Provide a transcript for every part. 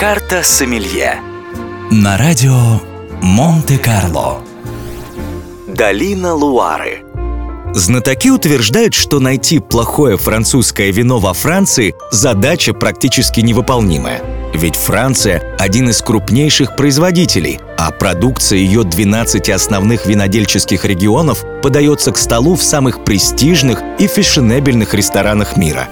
Карта Сомелье На радио Монте-Карло Долина Луары Знатоки утверждают, что найти плохое французское вино во Франции – задача практически невыполнимая. Ведь Франция – один из крупнейших производителей, а продукция ее 12 основных винодельческих регионов подается к столу в самых престижных и фешенебельных ресторанах мира.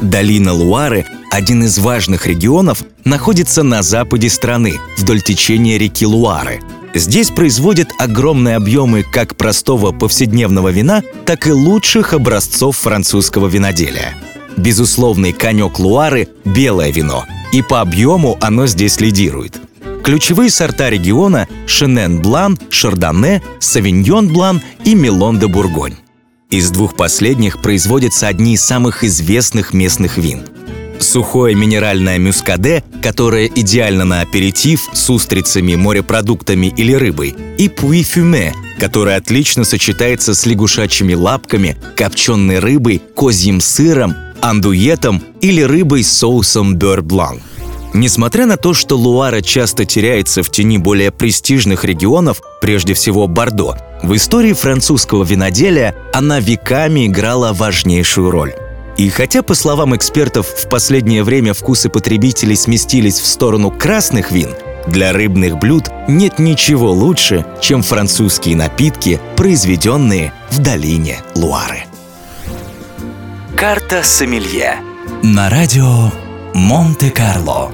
Долина Луары – один из важных регионов, находится на западе страны, вдоль течения реки Луары – Здесь производят огромные объемы как простого повседневного вина, так и лучших образцов французского виноделия. Безусловный конек Луары – белое вино, и по объему оно здесь лидирует. Ключевые сорта региона – Шенен Блан, Шардоне, Савиньон Блан и Мелон де Бургонь. Из двух последних производятся одни из самых известных местных вин – сухое минеральное мюскаде, которое идеально на аперитив с устрицами, морепродуктами или рыбой, и пуи-фюме, которое отлично сочетается с лягушачьими лапками, копченой рыбой, козьим сыром, андуетом или рыбой с соусом бёр-блан. Несмотря на то, что Луара часто теряется в тени более престижных регионов, прежде всего Бордо, в истории французского виноделия она веками играла важнейшую роль. И хотя, по словам экспертов, в последнее время вкусы потребителей сместились в сторону красных вин, для рыбных блюд нет ничего лучше, чем французские напитки, произведенные в долине Луары. Карта Сомелье На радио Монте-Карло.